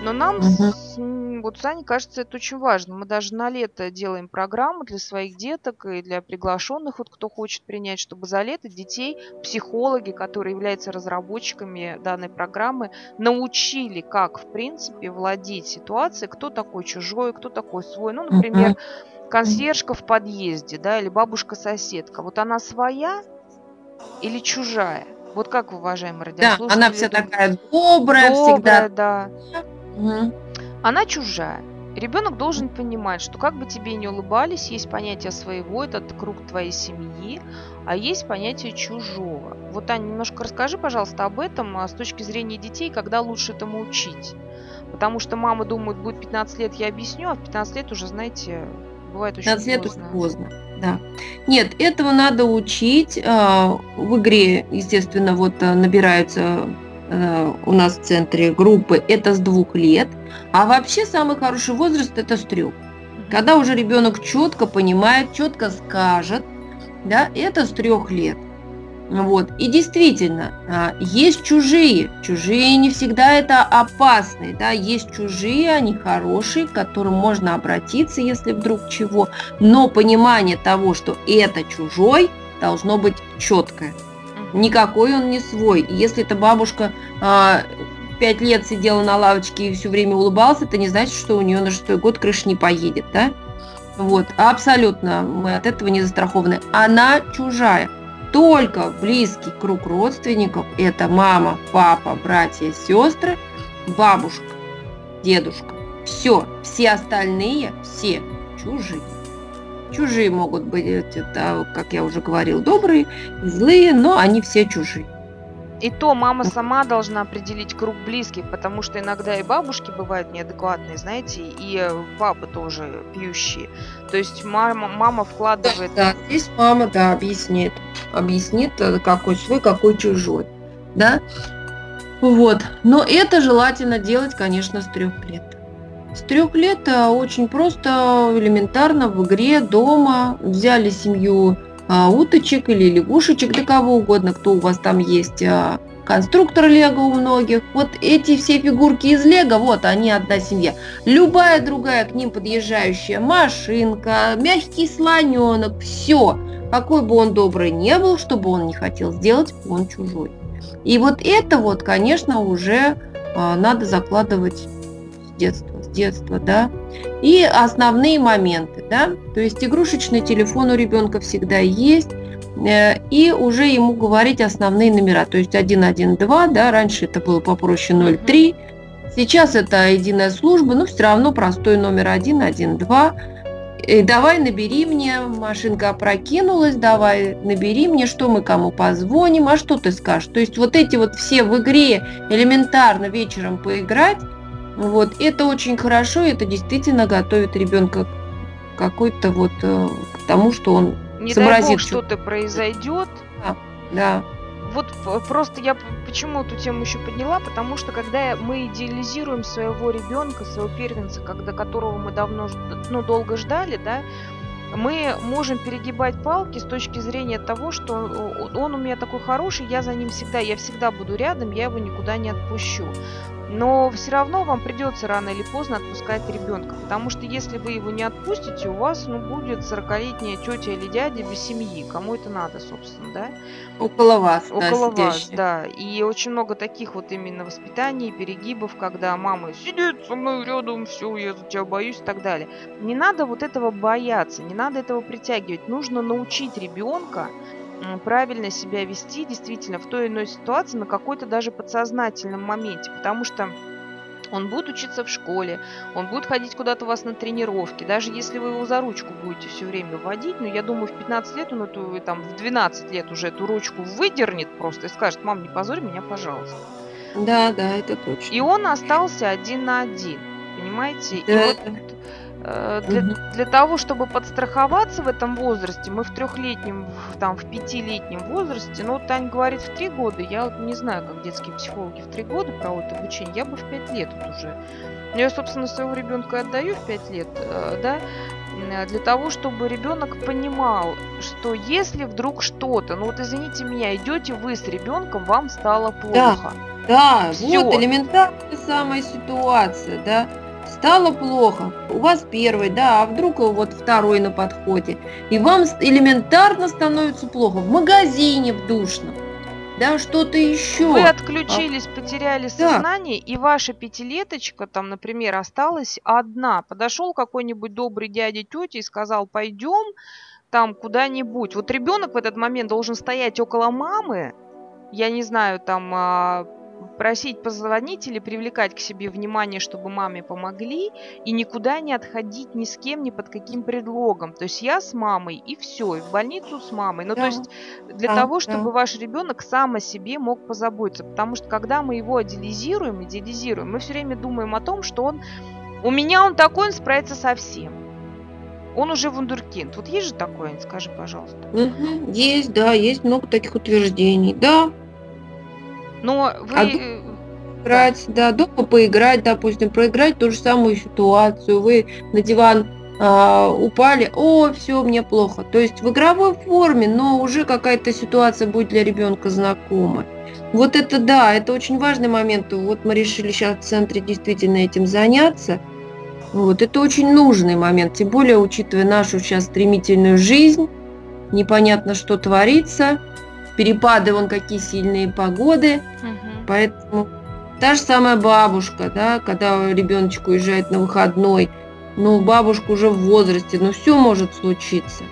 Но нам, угу. с, вот Сане кажется, это очень важно. Мы даже на лето делаем программу для своих деток и для приглашенных, вот кто хочет принять, чтобы за лето детей психологи, которые являются разработчиками данной программы, научили, как, в принципе, владеть ситуацией, кто такой чужой, кто такой свой. Ну, например, угу консьержка в подъезде, да, или бабушка-соседка, вот она своя или чужая? Вот как уважаемые радиослушатели? Да, она вся думаете? такая добрая, добрая всегда. да. Угу. Она чужая. Ребенок должен понимать, что как бы тебе ни улыбались, есть понятие своего, это круг твоей семьи, а есть понятие чужого. Вот, Аня, немножко расскажи, пожалуйста, об этом а с точки зрения детей, когда лучше этому учить. Потому что мама думает, будет 15 лет, я объясню, а в 15 лет уже, знаете, Бывает очень 15 лет поздно. поздно. Да. Нет, этого надо учить. А, в игре, естественно, вот а, набираются а, у нас в центре группы, это с двух лет. А вообще самый хороший возраст это с трех. Когда уже ребенок четко понимает, четко скажет, да, это с трех лет. Вот. И действительно, а, есть чужие. Чужие не всегда это опасные. Да? Есть чужие, они хорошие, к которым можно обратиться, если вдруг чего. Но понимание того, что это чужой, должно быть четкое. Никакой он не свой. И если эта бабушка а, пять лет сидела на лавочке и все время улыбался, это не значит, что у нее на шестой год крыша не поедет. Да? Вот, абсолютно мы от этого не застрахованы. Она чужая только близкий круг родственников – это мама, папа, братья, сестры, бабушка, дедушка. Все, все остальные, все чужие. Чужие могут быть, это, как я уже говорил, добрые, злые, но они все чужие. И то мама сама должна определить круг близких, потому что иногда и бабушки бывают неадекватные, знаете, и э, папы тоже пьющие. То есть мама, мама вкладывает... Да, да, здесь мама, да, объяснит. Объяснит, э, какой свой, какой чужой. Да? Вот. Но это желательно делать, конечно, с трех лет. С трех лет э, очень просто, элементарно, в игре, дома. Взяли семью уточек или лягушечек, да кого угодно, кто у вас там есть, а, конструктор Лего у многих. Вот эти все фигурки из Лего, вот они одна семья. Любая другая к ним подъезжающая машинка, мягкий слоненок, все. Какой бы он добрый не был, чтобы он не хотел сделать, он чужой. И вот это вот, конечно, уже а, надо закладывать с детства детства, да, и основные моменты, да, то есть игрушечный телефон у ребенка всегда есть, э, и уже ему говорить основные номера, то есть 112, да, раньше это было попроще 03, сейчас это единая служба, но все равно простой номер 112, и давай набери мне, машинка опрокинулась, давай набери мне, что мы кому позвоним, а что ты скажешь. То есть вот эти вот все в игре элементарно вечером поиграть, Вот, это очень хорошо, это действительно готовит ребенка какой-то вот э, к тому, что он Не сообразит. дай бог, что-то произойдет. Да, да. Вот просто я почему эту тему еще подняла, потому что когда мы идеализируем своего ребенка, своего первенца, когда которого мы давно, ну, долго ждали, да, мы можем перегибать палки с точки зрения того, что он у меня такой хороший, я за ним всегда, я всегда буду рядом, я его никуда не отпущу. Но все равно вам придется рано или поздно отпускать ребенка, потому что если вы его не отпустите, у вас ну, будет 40-летняя тетя или дядя без семьи. Кому это надо, собственно, да? Около вас, Около да, вас, да. И очень много таких вот именно воспитаний, перегибов, когда мама сидит со мной рядом, все, я за тебя боюсь и так далее. Не надо вот этого бояться, не надо этого притягивать. Нужно научить ребенка правильно себя вести действительно в той или иной ситуации на какой-то даже подсознательном моменте, потому что он будет учиться в школе, он будет ходить куда-то у вас на тренировки. Даже если вы его за ручку будете все время водить, ну, я думаю, в 15 лет он эту, там, в 12 лет уже эту ручку выдернет просто и скажет, мам, не позорь меня, пожалуйста. Да, да, это точно. И он остался один на один, понимаете? Да. И вот для, для того, чтобы подстраховаться в этом возрасте, мы в трехлетнем, там, в пятилетнем возрасте, ну, Тань говорит в три года, я вот не знаю, как детские психологи в три года проводят обучение, я бы в пять лет вот уже. Я, собственно, своего ребенка отдаю в пять лет, э, да, для того, чтобы ребенок понимал, что если вдруг что-то, ну вот извините меня, идете вы с ребенком, вам стало плохо. Да, да вот элементарная самая ситуация, да стало плохо, у вас первый, да, а вдруг вот второй на подходе, и вам элементарно становится плохо, в магазине в душном, да, что-то еще. Вы отключились, а... потеряли сознание, да. и ваша пятилеточка, там, например, осталась одна. Подошел какой-нибудь добрый дядя тетя и сказал, пойдем там куда-нибудь. Вот ребенок в этот момент должен стоять около мамы, я не знаю, там а, просить позвонить или привлекать к себе внимание, чтобы маме помогли, и никуда не отходить ни с кем, ни под каким предлогом. То есть я с мамой, и все, и в больницу с мамой. Ну, да. то есть для да, того, чтобы да. ваш ребенок сам о себе мог позаботиться. Потому что когда мы его идеализируем, идеализируем, мы все время думаем о том, что он у меня он такой, он справится со всем. Он уже вундеркинд. Вот есть же такое, скажи, пожалуйста. Угу, есть, да, есть много таких утверждений. Да, но вы... А э, играть, да. да, дома поиграть, допустим, проиграть ту же самую ситуацию. Вы на диван а, упали, о, все, мне плохо. То есть в игровой форме, но уже какая-то ситуация будет для ребенка знакома. Вот это да, это очень важный момент. Вот мы решили сейчас в центре действительно этим заняться. Вот это очень нужный момент, тем более учитывая нашу сейчас стремительную жизнь, непонятно, что творится перепады, вон какие сильные погоды. Угу. Поэтому та же самая бабушка, да, когда ребеночек уезжает на выходной, ну, бабушка уже в возрасте, но ну, все может случиться.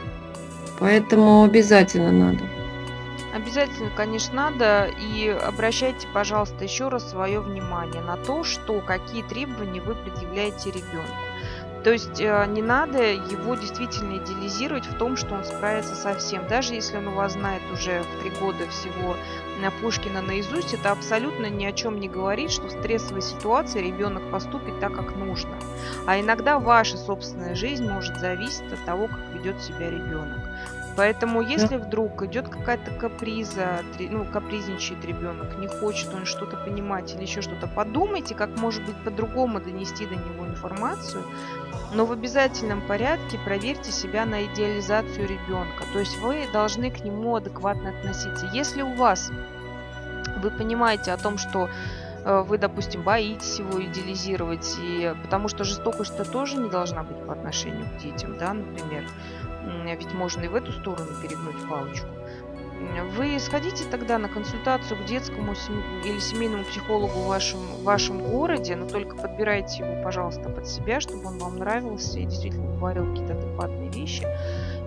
Поэтому обязательно надо. Обязательно, конечно, надо. И обращайте, пожалуйста, еще раз свое внимание на то, что какие требования вы предъявляете ребенку. То есть э, не надо его действительно идеализировать в том, что он справится со всем. Даже если он у вас знает уже в три года всего на Пушкина наизусть, это абсолютно ни о чем не говорит, что в стрессовой ситуации ребенок поступит так, как нужно. А иногда ваша собственная жизнь может зависеть от того, как ведет себя ребенок. Поэтому, если вдруг идет какая-то каприза, ну, капризничает ребенок, не хочет он что-то понимать или еще что-то, подумайте, как может быть по-другому донести до него информацию, но в обязательном порядке проверьте себя на идеализацию ребенка. То есть вы должны к нему адекватно относиться. Если у вас вы понимаете о том, что э, вы, допустим, боитесь его идеализировать, и, потому что жестокость-то тоже не должна быть по отношению к детям, да, например. Ведь можно и в эту сторону перегнуть палочку. Вы сходите тогда на консультацию к детскому или семейному психологу в вашем, в вашем городе, но только подбирайте его, пожалуйста, под себя, чтобы он вам нравился и действительно говорил какие-то адекватные вещи.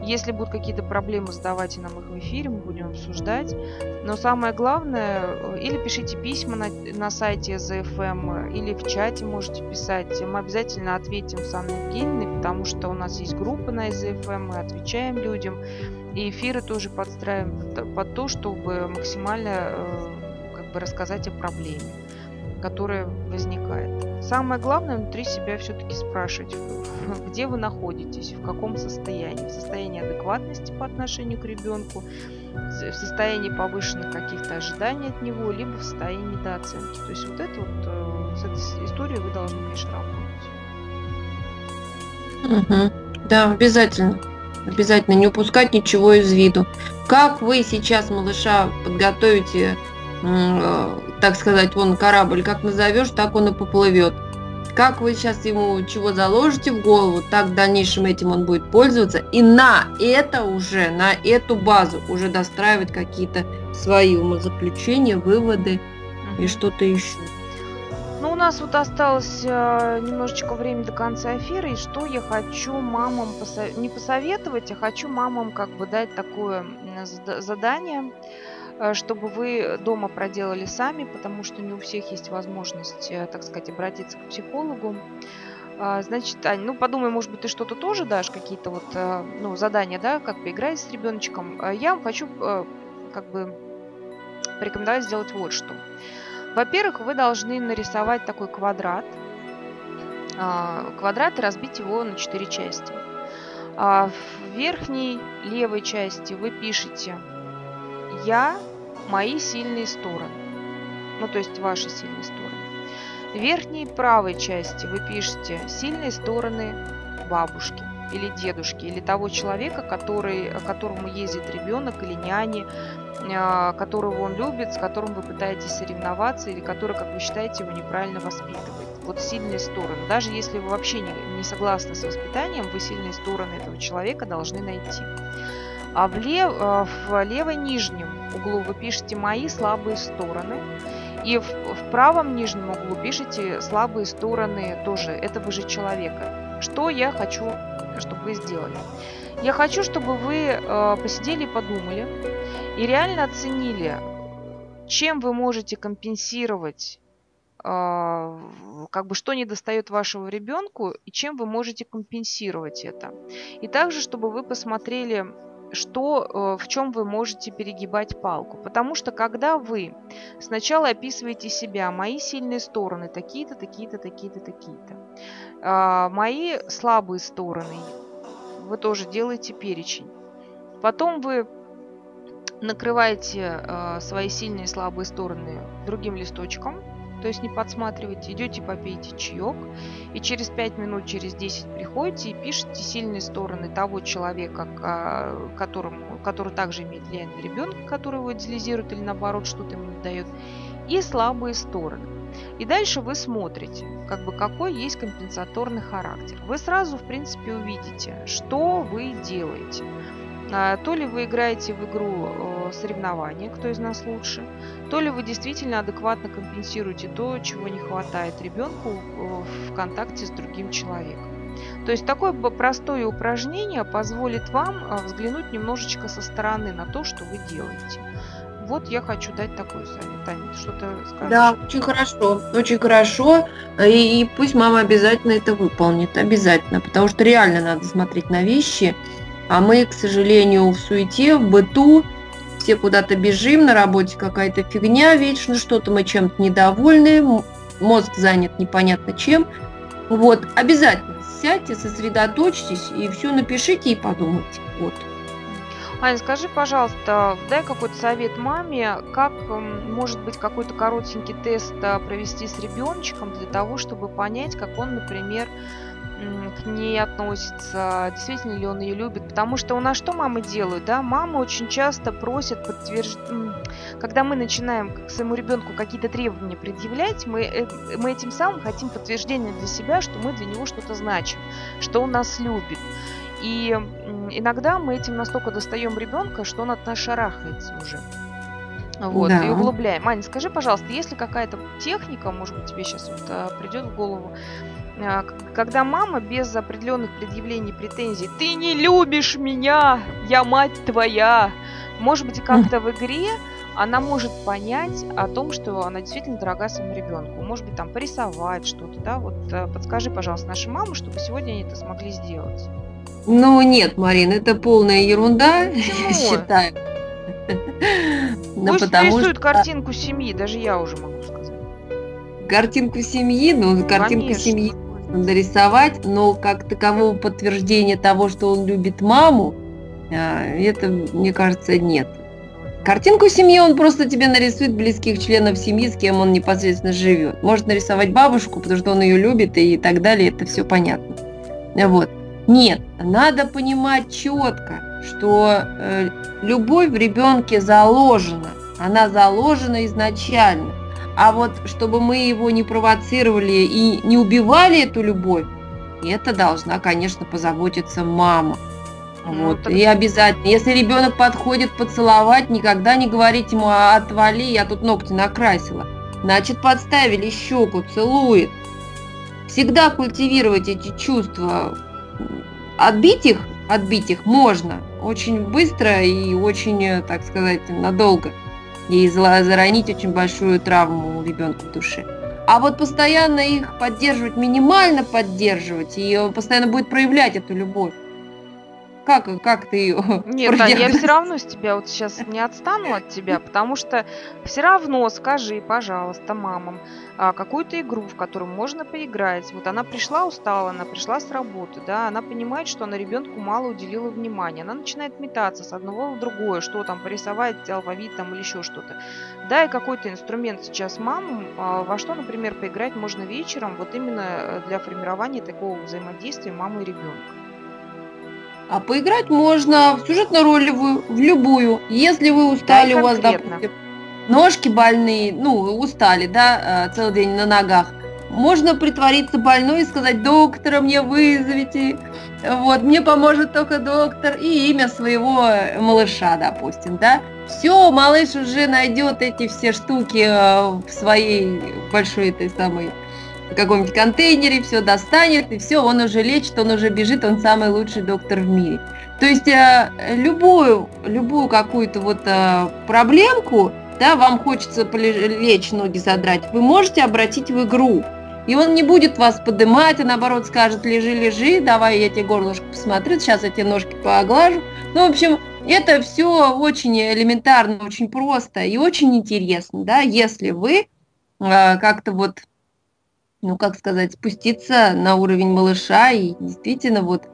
Если будут какие-то проблемы, задавайте нам их в эфире, мы будем обсуждать. Но самое главное, э, или пишите письма на, на сайте ZFM, или в чате можете писать. Мы обязательно ответим с Анной Евгеньевной, потому что у нас есть группа на ZFM, мы отвечаем людям. И эфиры тоже подстраиваем под то, чтобы максимально э, как бы рассказать о проблеме которая возникает. Самое главное внутри себя все-таки спрашивать, где вы находитесь, в каком состоянии. В состоянии адекватности по отношению к ребенку, в состоянии повышенных каких-то ожиданий от него, либо в состоянии недооценки. То есть вот это вот, э, с этой историей вы должны, конечно, работать. Угу. Да, обязательно. Обязательно не упускать ничего из виду. Как вы сейчас малыша подготовите так сказать, вон корабль как назовешь, так он и поплывет. Как вы сейчас ему чего заложите в голову, так в дальнейшем этим он будет пользоваться. И на это уже, на эту базу уже достраивать какие-то свои умозаключения, выводы и что-то еще. Ну, у нас вот осталось э, немножечко времени до конца эфира, и что я хочу мамам посо... не посоветовать, а хочу мамам как бы дать такое задание Э, чтобы вы дома проделали сами, потому что не у всех есть возможность, э, так сказать, обратиться к психологу. А, значит, Ань, ну подумай, может быть, ты что-то тоже дашь, какие-то вот э, ну, задания, да, как поиграть с ребеночком. А я вам хочу как бы порекомендовать сделать вот что. Во-первых, вы должны нарисовать такой квадрат. А, квадрат и разбить его на четыре части. В верхней левой части вы пишете я, мои сильные стороны. Ну, то есть ваши сильные стороны. В верхней правой части вы пишете сильные стороны бабушки или дедушки, или того человека, который, которому ездит ребенок или няни, а, которого он любит, с которым вы пытаетесь соревноваться, или который, как вы считаете, его неправильно воспитывает. Вот сильные стороны. Даже если вы вообще не, не согласны с воспитанием, вы сильные стороны этого человека должны найти. А в, лев, э, в левой нижнем углу вы пишете «Мои слабые стороны». И в, в правом нижнем углу пишите слабые стороны тоже этого же человека. Что я хочу, чтобы вы сделали? Я хочу, чтобы вы э, посидели и подумали и реально оценили, чем вы можете компенсировать э, как бы что не достает вашему ребенку и чем вы можете компенсировать это. И также, чтобы вы посмотрели что, э, в чем вы можете перегибать палку. Потому что когда вы сначала описываете себя, мои сильные стороны такие-то, такие-то, такие-то, такие-то, а, мои слабые стороны, вы тоже делаете перечень. Потом вы накрываете э, свои сильные и слабые стороны другим листочком, то есть не подсматривайте, идете попейте чаек, и через 5 минут, через 10 приходите и пишете сильные стороны того человека, которому, который также имеет влияние на ребенка, который его идеализирует или наоборот что-то ему не дает, и слабые стороны. И дальше вы смотрите, как бы какой есть компенсаторный характер. Вы сразу, в принципе, увидите, что вы делаете. А, то ли вы играете в игру соревнования, кто из нас лучше, то ли вы действительно адекватно компенсируете то, чего не хватает ребенку в контакте с другим человеком. То есть такое простое упражнение позволит вам э, взглянуть немножечко со стороны на то, что вы делаете. Вот я хочу дать такой совет. Таня, что-то скажешь? Да, очень хорошо, очень хорошо. И, и пусть мама обязательно это выполнит, обязательно, потому что реально надо смотреть на вещи – а мы, к сожалению, в суете, в быту, все куда-то бежим, на работе какая-то фигня, вечно что-то мы чем-то недовольны, мозг занят непонятно чем. Вот, обязательно сядьте, сосредоточьтесь и все напишите и подумайте. Вот. Аня, скажи, пожалуйста, дай какой-то совет маме, как может быть какой-то коротенький тест а, провести с ребеночком для того, чтобы понять, как он, например, к ней относится, действительно ли он ее любит. Потому что у нас что мамы делают, да? Мамы очень часто просят подтверждать, когда мы начинаем к своему ребенку какие-то требования предъявлять, мы, э, мы этим самым хотим подтверждение для себя, что мы для него что-то значим, что он нас любит. И иногда мы этим настолько достаем ребенка, что он от нас шарахается уже. Вот, да. и углубляем. Аня, скажи, пожалуйста, есть ли какая-то техника, может быть, тебе сейчас вот, а, придет в голову, когда мама без определенных предъявлений претензий «ты не любишь меня, я мать твоя», может быть, как-то в игре она может понять о том, что она действительно дорога своему ребенку. Может быть, там порисовать что-то, да? Вот э, подскажи, пожалуйста, нашей маме, чтобы сегодня они это смогли сделать. Ну, нет, Марин, это полная ерунда, Почему? я считаю. Пусть ну, рисует картинку семьи, даже я уже могу сказать. картинку семьи, ну, ну конечно. семьи можно нарисовать, но как такового подтверждения того, что он любит маму, а, это, мне кажется, нет. Картинку семьи он просто тебе нарисует близких членов семьи, с кем он непосредственно живет. Может нарисовать бабушку, потому что он ее любит и так далее, это все понятно. Вот. Нет, надо понимать четко, что э, любовь в ребенке заложена. Она заложена изначально. А вот чтобы мы его не провоцировали и не убивали эту любовь, это должна, конечно, позаботиться мама. Ну, вот. И обязательно, если ребенок подходит поцеловать, никогда не говорить ему отвали, я тут ногти накрасила. Значит, подставили щеку, целует. Всегда культивировать эти чувства. Отбить их, отбить их можно очень быстро и очень, так сказать, надолго. И заронить очень большую травму у ребенка в душе. А вот постоянно их поддерживать, минимально поддерживать, и он постоянно будет проявлять эту любовь. Как, как ты ее Нет, да, я все равно с тебя вот сейчас не отстану от тебя, потому что все равно скажи, пожалуйста, мамам, а, какую-то игру, в которую можно поиграть. Вот она пришла устала, она пришла с работы, да, она понимает, что она ребенку мало уделила внимания. Она начинает метаться с одного в другое, что там порисовать, алфавит там или еще что-то. Да, и какой-то инструмент сейчас мамам, а, во что, например, поиграть можно вечером, вот именно э, для формирования такого взаимодействия мамы и ребенка. А поиграть можно в сюжетно-ролевую, в любую. Если вы устали, да, у вас, допустим, ножки больные, ну, устали, да, э, целый день на ногах, можно притвориться больной и сказать, доктора мне вызовите, вот, мне поможет только доктор, и имя своего малыша, допустим, да. Все, малыш уже найдет эти все штуки э, в своей большой этой самой в каком-нибудь контейнере, все достанет, и все, он уже лечит, он уже бежит, он самый лучший доктор в мире. То есть э, любую, любую какую-то вот э, проблемку, да, вам хочется лечь, ноги задрать, вы можете обратить в игру. И он не будет вас поднимать, а наоборот скажет, лежи, лежи, давай я тебе горлышко посмотрю, сейчас я тебе ножки поглажу. Ну, в общем, это все очень элементарно, очень просто и очень интересно, да, если вы э, как-то вот ну, как сказать, спуститься на уровень малыша и действительно вот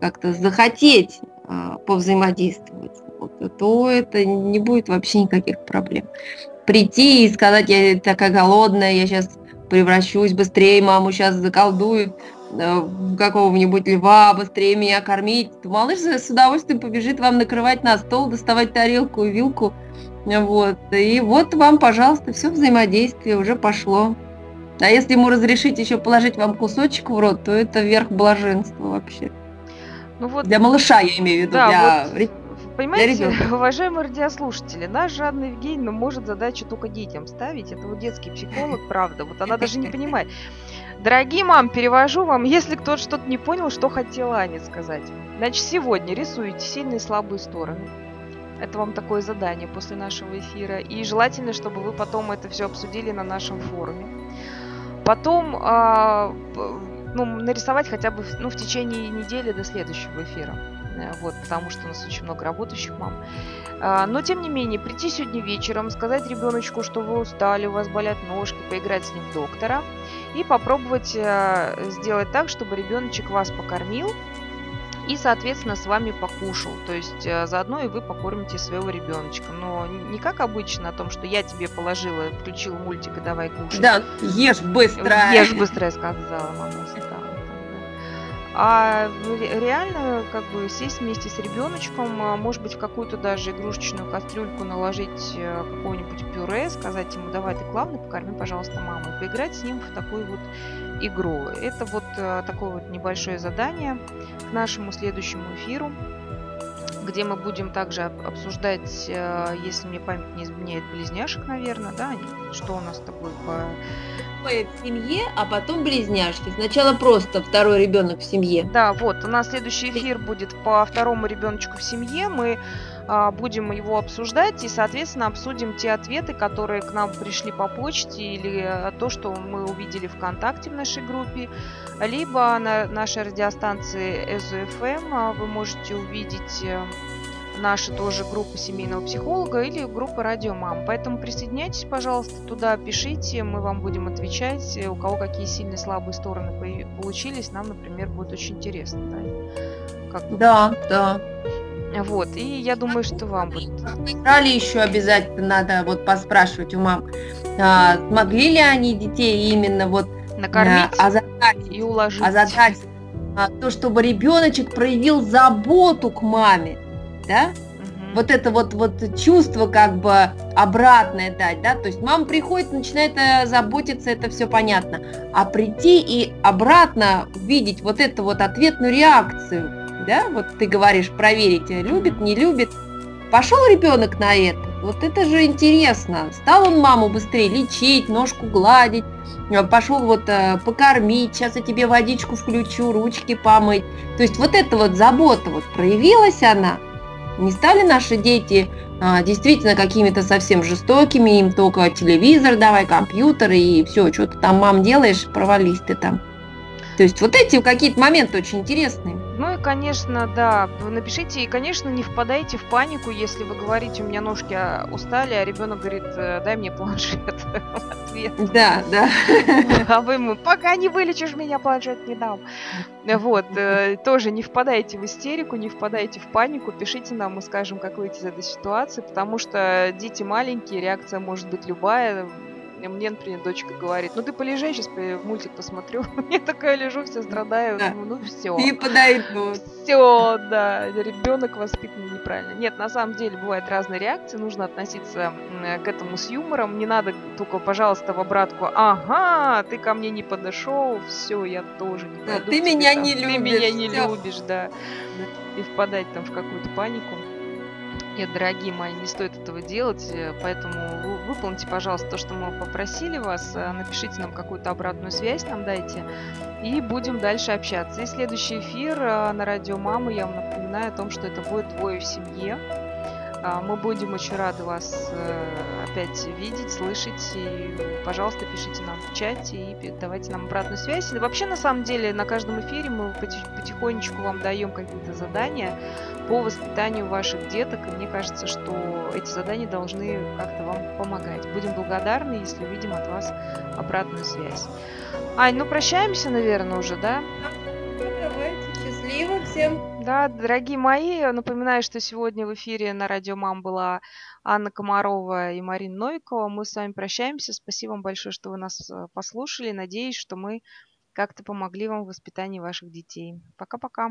как-то захотеть а, повзаимодействовать, вот, то это не будет вообще никаких проблем. Прийти и сказать, я такая голодная, я сейчас превращусь быстрее, маму сейчас заколдуют э, какого-нибудь льва, быстрее меня кормить, то малыш с удовольствием побежит вам накрывать на стол, доставать тарелку и вилку. Вот. И вот вам, пожалуйста, все взаимодействие уже пошло. А если ему разрешить еще положить вам кусочек в рот, то это верх блаженства вообще. Ну вот, для малыша я имею в виду, да, для вот, Понимаете, уважаемые радиослушатели, наш Жанна Евгеньевна может задачу только детям ставить. Это вот детский психолог, правда. Вот она даже не понимает. Дорогие мам, перевожу вам, если кто-то что-то не понял, что хотела Аня сказать. Значит, сегодня рисуете сильные и слабые стороны. Это вам такое задание после нашего эфира. И желательно, чтобы вы потом это все обсудили на нашем форуме. Потом э, ну, нарисовать хотя бы ну, в течение недели до следующего эфира. Э, вот, потому что у нас очень много работающих мам. А, но, тем не менее, прийти сегодня вечером, сказать ребеночку, что вы устали, у вас болят ножки, поиграть с ним в доктора и попробовать э, сделать так, чтобы ребеночек вас покормил, и, соответственно, с вами покушал. То есть э, заодно и вы покормите своего ребеночка. Но не как обычно о том, что я тебе положила, включила мультик и давай кушать. Да, ешь быстро. Ешь быстро, я сказала мама. А реально как бы сесть вместе с ребеночком, а, может быть, в какую-то даже игрушечную кастрюльку наложить э, какое-нибудь пюре, сказать ему, давай ты главный, покорми, пожалуйста, маму, поиграть с ним в такую вот игру. Это вот э, такое вот небольшое задание к нашему следующему эфиру где мы будем также обсуждать, э, если мне память не изменяет, близняшек, наверное, да, что у нас с тобой по... В семье, а потом близняшки. Сначала просто второй ребенок в семье. Да, вот, у нас следующий эфир будет по второму ребеночку в семье. Мы будем его обсуждать и, соответственно, обсудим те ответы, которые к нам пришли по почте или э, то, что мы увидели ВКонтакте в нашей группе, либо на нашей радиостанции СУФМ а, вы можете увидеть э, наша тоже группа семейного психолога или группа Радио Мам. Поэтому присоединяйтесь, пожалуйста, туда, пишите, мы вам будем отвечать. У кого какие сильные слабые стороны получились, нам, например, будет очень интересно. Да, как да. да. Вот, и я думаю, что вам будет. Играли еще обязательно надо вот поспрашивать у мам, а, смогли ли они детей именно вот накормить а, озадачить, и уложить. Озадачить, а, то, чтобы ребеночек проявил заботу к маме, да? Угу. Вот это вот, вот чувство как бы обратное дать, да, то есть мама приходит, начинает э, заботиться, это все понятно, а прийти и обратно видеть вот эту вот ответную реакцию, да, вот ты говоришь, проверить, э, любит, не любит, пошел ребенок на это, вот это же интересно, стал он маму быстрее лечить, ножку гладить, э, пошел вот покормить, сейчас я тебе водичку включу, ручки помыть. То есть вот эта вот забота, вот проявилась она, не стали наши дети а, действительно какими-то совсем жестокими, им только телевизор давай, компьютер и все, что ты там, мам, делаешь, провались ты там. То есть вот эти какие-то моменты очень интересные. Ну и, конечно, да, напишите, и, конечно, не впадайте в панику, если вы говорите, у меня ножки а, устали, а ребенок говорит, «Э, дай мне планшет. Ответ. Да, да. А вы ему, пока не вылечишь меня, планшет не дам. Вот, э, тоже не впадайте в истерику, не впадайте в панику, пишите нам, мы скажем, как выйти из этой ситуации, потому что дети маленькие, реакция может быть любая, мне, например, дочка говорит, ну ты полежи, сейчас мультик посмотрю. Я такая лежу, все страдаю. Да. Думаю, ну все. И подойду. Все, да. Ребенок воспитан неправильно. Нет, на самом деле бывают разные реакции. Нужно относиться к этому с юмором. Не надо только, пожалуйста, в обратку. Ага, ты ко мне не подошел, все, я тоже не да, Ты меня там, не любишь. Ты меня не все. любишь, да. И впадать там в какую-то панику. Нет, дорогие мои, не стоит этого делать, э, поэтому выполните, пожалуйста, то, что мы попросили вас, э, напишите нам какую-то обратную связь, нам дайте, и будем дальше общаться. И следующий эфир э, на радио Мамы, я вам напоминаю о том, что это будет двое в семье. А, мы будем очень рады вас опять видеть, слышать. И, пожалуйста, пишите нам в чате и давайте нам обратную связь. И вообще, на самом деле, на каждом эфире мы потихонечку вам даем какие-то задания по воспитанию ваших деток. И мне кажется, что эти задания должны как-то вам помогать. Будем благодарны, если увидим от вас обратную связь. Ань, ну прощаемся, наверное, уже, да? Давайте, счастливо всем. Да, дорогие мои, напоминаю, что сегодня в эфире на Радио Мам была Анна Комарова и Марина Новикова. Мы с вами прощаемся. Спасибо вам большое, что вы нас э, послушали. Надеюсь, что мы как-то помогли вам в воспитании ваших детей. Пока-пока.